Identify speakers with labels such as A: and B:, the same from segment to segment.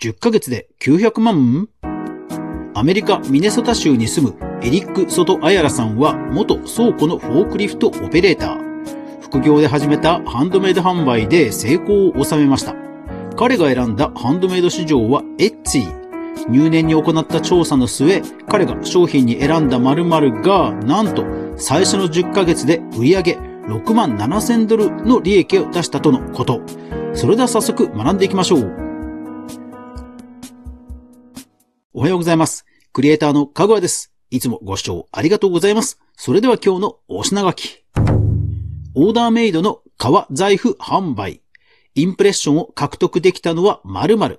A: 10ヶ月で900万アメリカ・ミネソタ州に住むエリック・ソト・アヤラさんは元倉庫のフォークリフトオペレーター。副業で始めたハンドメイド販売で成功を収めました。彼が選んだハンドメイド市場はエッチー。入念に行った調査の末、彼が商品に選んだ〇〇が、なんと最初の10ヶ月で売上6万7千ドルの利益を出したとのこと。それでは早速学んでいきましょう。おはようございます。クリエイターのかぐわです。いつもご視聴ありがとうございます。それでは今日のお品書き。オーダーメイドの革財布販売。インプレッションを獲得できたのは〇〇。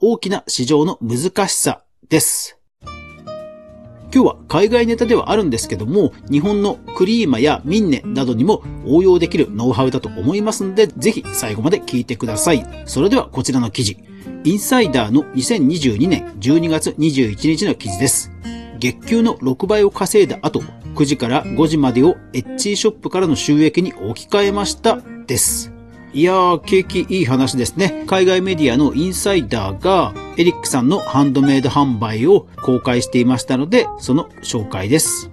A: 大きな市場の難しさです。今日は海外ネタではあるんですけども、日本のクリーマやミンネなどにも応用できるノウハウだと思いますので、ぜひ最後まで聞いてください。それではこちらの記事。インサイダーの2022年12月21日の記事です。月給の6倍を稼いだ後、9時から5時までをエッチーショップからの収益に置き換えました。です。いやー、景気いい話ですね。海外メディアのインサイダーがエリックさんのハンドメイド販売を公開していましたので、その紹介です。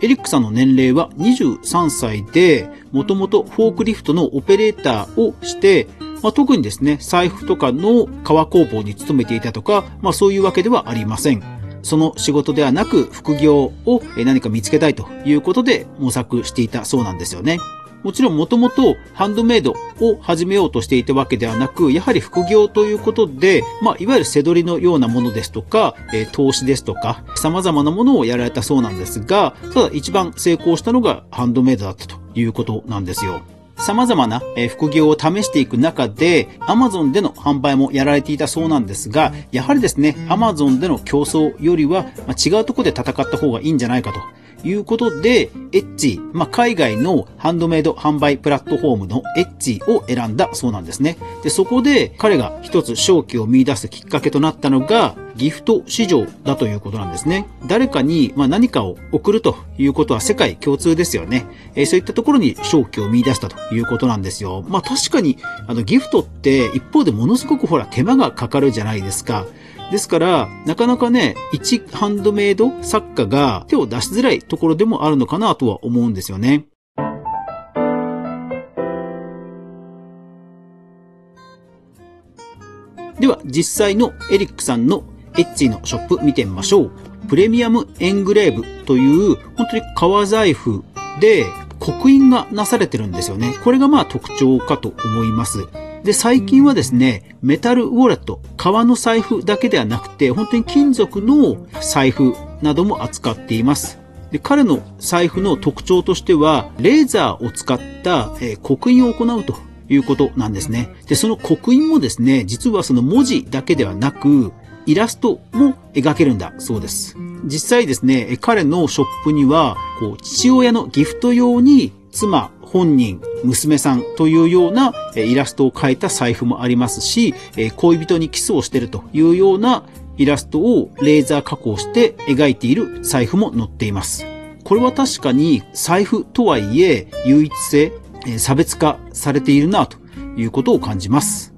A: エリックさんの年齢は23歳で、もともとフォークリフトのオペレーターをして、まあ、特にですね、財布とかの革工房に勤めていたとか、まあそういうわけではありません。その仕事ではなく副業を何か見つけたいということで模索していたそうなんですよね。もちろんもともとハンドメイドを始めようとしていたわけではなく、やはり副業ということで、まあ、いわゆる背取りのようなものですとか、えー、投資ですとか、様々なものをやられたそうなんですが、ただ一番成功したのがハンドメイドだったということなんですよ。様々な副業を試していく中で、Amazon での販売もやられていたそうなんですが、やはりですね、Amazon での競争よりは違うところで戦った方がいいんじゃないかと。いうことで、エッジ、まあ、海外のハンドメイド販売プラットフォームのエッジを選んだそうなんですね。で、そこで彼が一つ正気を見出すきっかけとなったのが、ギフト市場だということなんですね。誰かに、ま何かを送るということは世界共通ですよね。えー、そういったところに正気を見出したということなんですよ。まあ確かに、あのギフトって一方でものすごくほら手間がかかるじゃないですか。ですから、なかなかね、一ハンドメイド作家が手を出しづらいところでもあるのかなとは思うんですよね。では、実際のエリックさんのエッチのショップ見てみましょう。プレミアムエングレーブという、本当に革財布で刻印がなされてるんですよね。これがまあ特徴かと思います。で、最近はですね、メタルウォレット、革の財布だけではなくて、本当に金属の財布なども扱っています。で彼の財布の特徴としては、レーザーを使った、えー、刻印を行うということなんですね。で、その刻印もですね、実はその文字だけではなく、イラストも描けるんだそうです。実際ですね、彼のショップには、こう、父親のギフト用に妻、本人、娘さんというようなイラストを描いた財布もありますし、恋人にキスをしてるというようなイラストをレーザー加工して描いている財布も載っています。これは確かに財布とはいえ唯一性、差別化されているなということを感じます。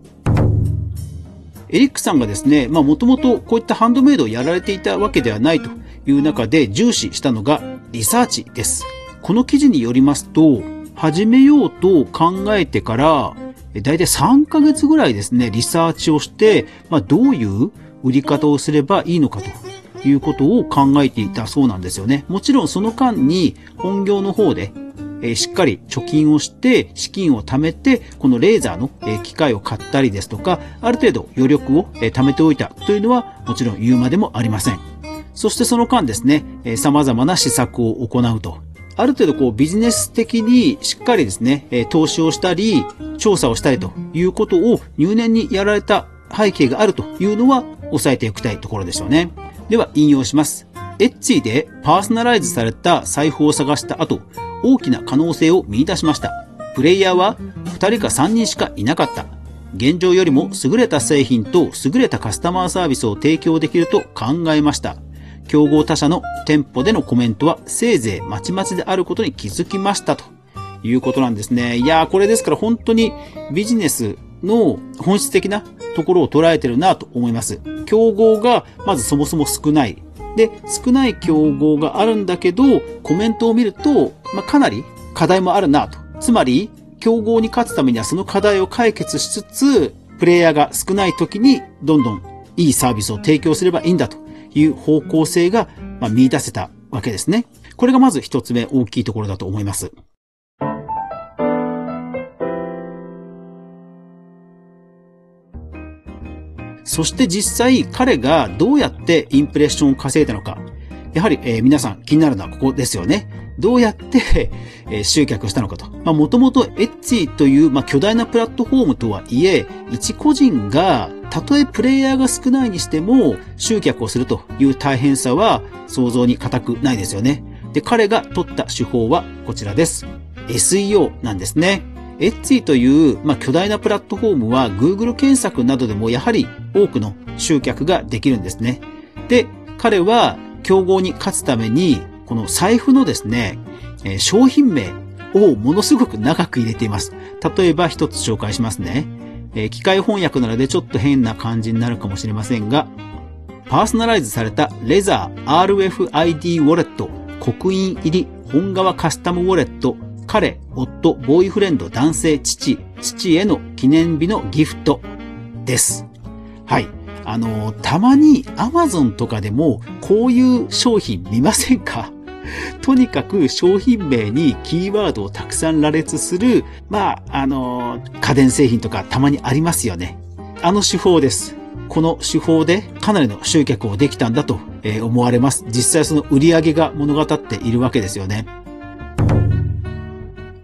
A: エリックさんがですね、まあもともとこういったハンドメイドをやられていたわけではないという中で重視したのがリサーチです。この記事によりますと、始めようと考えてから、だいたい3ヶ月ぐらいですね、リサーチをして、まあ、どういう売り方をすればいいのかということを考えていたそうなんですよね。もちろんその間に本業の方で、えしっかり貯金をして、資金を貯めて、このレーザーの、え機械を買ったりですとか、ある程度余力を、え貯めておいたというのは、もちろん言うまでもありません。そしてその間ですね、え様々な施策を行うとある程度こうビジネス的にしっかりですね、え投資をしたり、調査をしたりということを入念にやられた背景があるというのは押さえておきたいところでしょうね。では引用します。エッチでパーソナライズされた財布を探した後、大きな可能性を見出しました。プレイヤーは2人か3人しかいなかった。現状よりも優れた製品と優れたカスタマーサービスを提供できると考えました。競合他社の店舗でのコメントはせいぜいまちまちであることに気づきましたということなんですね。いやー、これですから本当にビジネスの本質的なところを捉えてるなと思います。競合がまずそもそも少ない。で、少ない競合があるんだけど、コメントを見ると、まあ、かなり課題もあるなと。つまり、競合に勝つためにはその課題を解決しつつ、プレイヤーが少ない時にどんどんいいサービスを提供すればいいんだという方向性が、ま見出せたわけですね。これがまず一つ目大きいところだと思います。そして実際彼がどうやってインプレッションを稼いだのか。やはり、えー、皆さん気になるのはここですよね。どうやって、え、集客したのかと。まあ、もともとエッチという、まあ、巨大なプラットフォームとはいえ、一個人が、たとえプレイヤーが少ないにしても、集客をするという大変さは想像に難くないですよね。で、彼が取った手法はこちらです。SEO なんですね。エッツィという、まあ、巨大なプラットフォームは Google 検索などでもやはり多くの集客ができるんですね。で、彼は競合に勝つために、この財布のですね、え商品名をものすごく長く入れています。例えば一つ紹介しますね。え機械翻訳なのでちょっと変な感じになるかもしれませんが、パーソナライズされたレザー RFID ウォレット刻印入り本革カスタムウォレット彼、夫、ボーイフレンド、男性、父、父への記念日のギフトです。はい。あの、たまに Amazon とかでもこういう商品見ませんか？とにかく商品名にキーワードをたくさん羅列する、まあ、あの、家電製品とかたまにありますよね。あの手法です。この手法でかなりの集客をできたんだと思われます。実際その売り上げが物語っているわけですよね。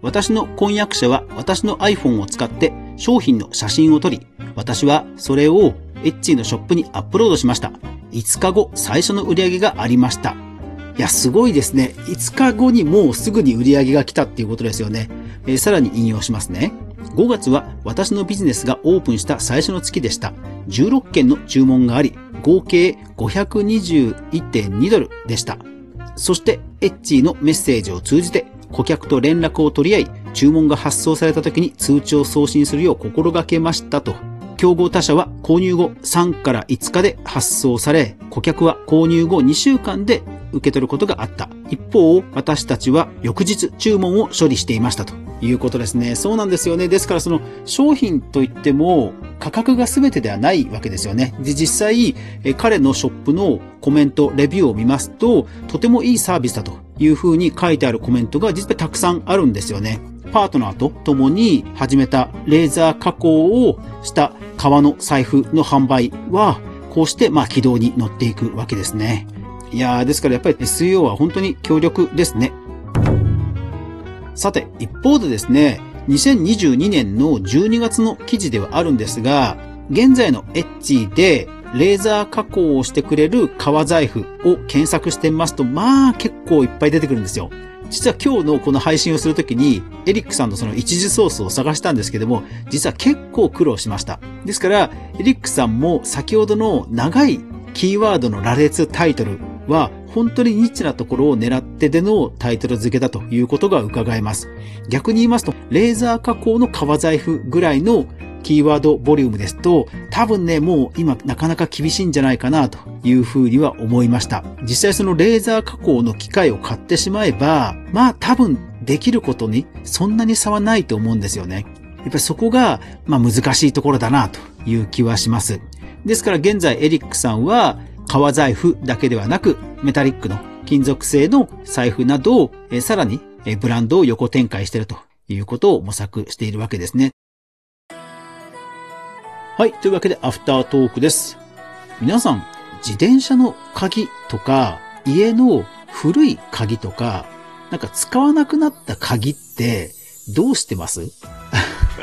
A: 私の婚約者は私の iPhone を使って商品の写真を撮り、私はそれをエッチのショップにアップロードしました。5日後、最初の売り上げがありました。いや、すごいですね。5日後にもうすぐに売り上げが来たっていうことですよね。えー、さらに引用しますね。5月は私のビジネスがオープンした最初の月でした。16件の注文があり、合計521.2ドルでした。そして、エッチーのメッセージを通じて顧客と連絡を取り合い、注文が発送された時に通知を送信するよう心がけましたと。競合他社は購入後3から5日で発送され、顧客は購入後2週間で受け取ることがあった。一方、私たちは翌日注文を処理していましたということですね。そうなんですよね。ですからその商品といっても価格が全てではないわけですよね。で、実際、彼のショップのコメント、レビューを見ますと、とてもいいサービスだというふうに書いてあるコメントが実はたくさんあるんですよね。パートナーと共に始めたレーザー加工をした革の財布の販売は、こうしてまあ軌道に乗っていくわけですね。いやー、ですからやっぱり SEO は本当に強力ですね。さて、一方でですね、2022年の12月の記事ではあるんですが、現在のエッジでレーザー加工をしてくれる革財布を検索してみますと、まあ結構いっぱい出てくるんですよ。実は今日のこの配信をするときに、エリックさんのその一時ソースを探したんですけども、実は結構苦労しました。ですから、エリックさんも先ほどの長いキーワードの羅列タイトルは、本当にニッチなところを狙ってでのタイトル付けだということが伺えます。逆に言いますと、レーザー加工の革財布ぐらいのキーワードボリュームですと、多分ね、もう今なかなか厳しいんじゃないかなというふうには思いました。実際そのレーザー加工の機械を買ってしまえば、まあ多分できることにそんなに差はないと思うんですよね。やっぱりそこが、まあ難しいところだなという気はします。ですから現在エリックさんは、革財布だけではなく、メタリックの金属製の財布などを、さらにブランドを横展開しているということを模索しているわけですね。はい。というわけで、アフタートークです。皆さん、自転車の鍵とか、家の古い鍵とか、なんか使わなくなった鍵って、どうしてます？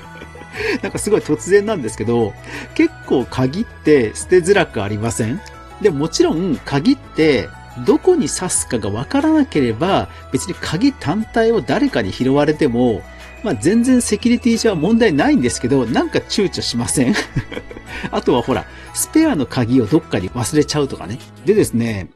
A: なんかすごい突然なんですけど、結構鍵って捨てづらくありません？でももちろん鍵ってどこに刺すかがわからなければ別に鍵単体を誰かに拾われてもまあ全然セキュリティ上は問題ないんですけど、なんか躊躇しません あとはほら、スペアの鍵をどっかに忘れちゃうとかね。でですね、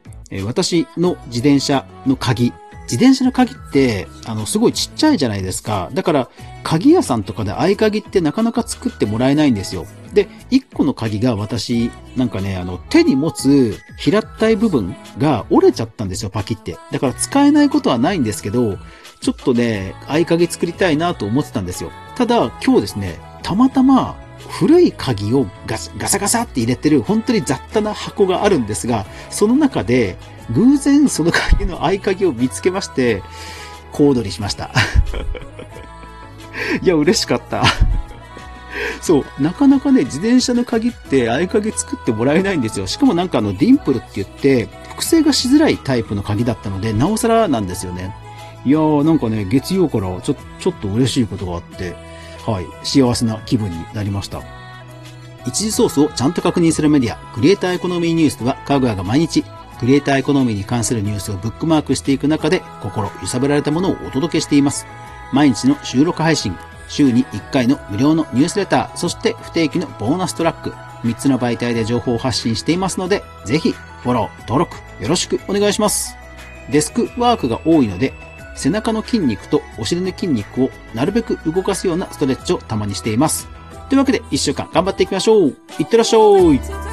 A: 私の自転車の鍵、自転車の鍵って、あの、すごいちっちゃいじゃないですか。だから、鍵屋さんとかで合鍵ってなかなか作ってもらえないんですよ。で、1個の鍵が私、なんかね、あの、手に持つ平たい部分が折れちゃったんですよ、パキって。だから使えないことはないんですけど、ちょっとね、合鍵作りたいなと思ってたんですよ。ただ、今日ですね、たまたま、古い鍵をガサガサって入れてる本当に雑多な箱があるんですが、その中で偶然その鍵の合鍵を見つけまして、小躍りしました。いや、嬉しかった。そう、なかなかね、自転車の鍵って合鍵作ってもらえないんですよ。しかもなんかあの、ディンプルって言って、複製がしづらいタイプの鍵だったので、なおさらなんですよね。いやー、なんかね、月曜からちょ、ちょっと嬉しいことがあって、はい、幸せな気分になりました。一時ソースをちゃんと確認するメディア、クリエイターエコノミーニュースでは、かぐやが毎日、クリエイターエコノミーに関するニュースをブックマークしていく中で、心揺さぶられたものをお届けしています。毎日の収録配信、週に1回の無料のニュースレター、そして不定期のボーナストラック、3つの媒体で情報を発信していますので、ぜひ、フォロー、登録、よろしくお願いします。デスクワークが多いので、背中の筋肉とお尻の筋肉をなるべく動かすようなストレッチをたまにしています。というわけで、一週間頑張っていきましょういってらっしゃい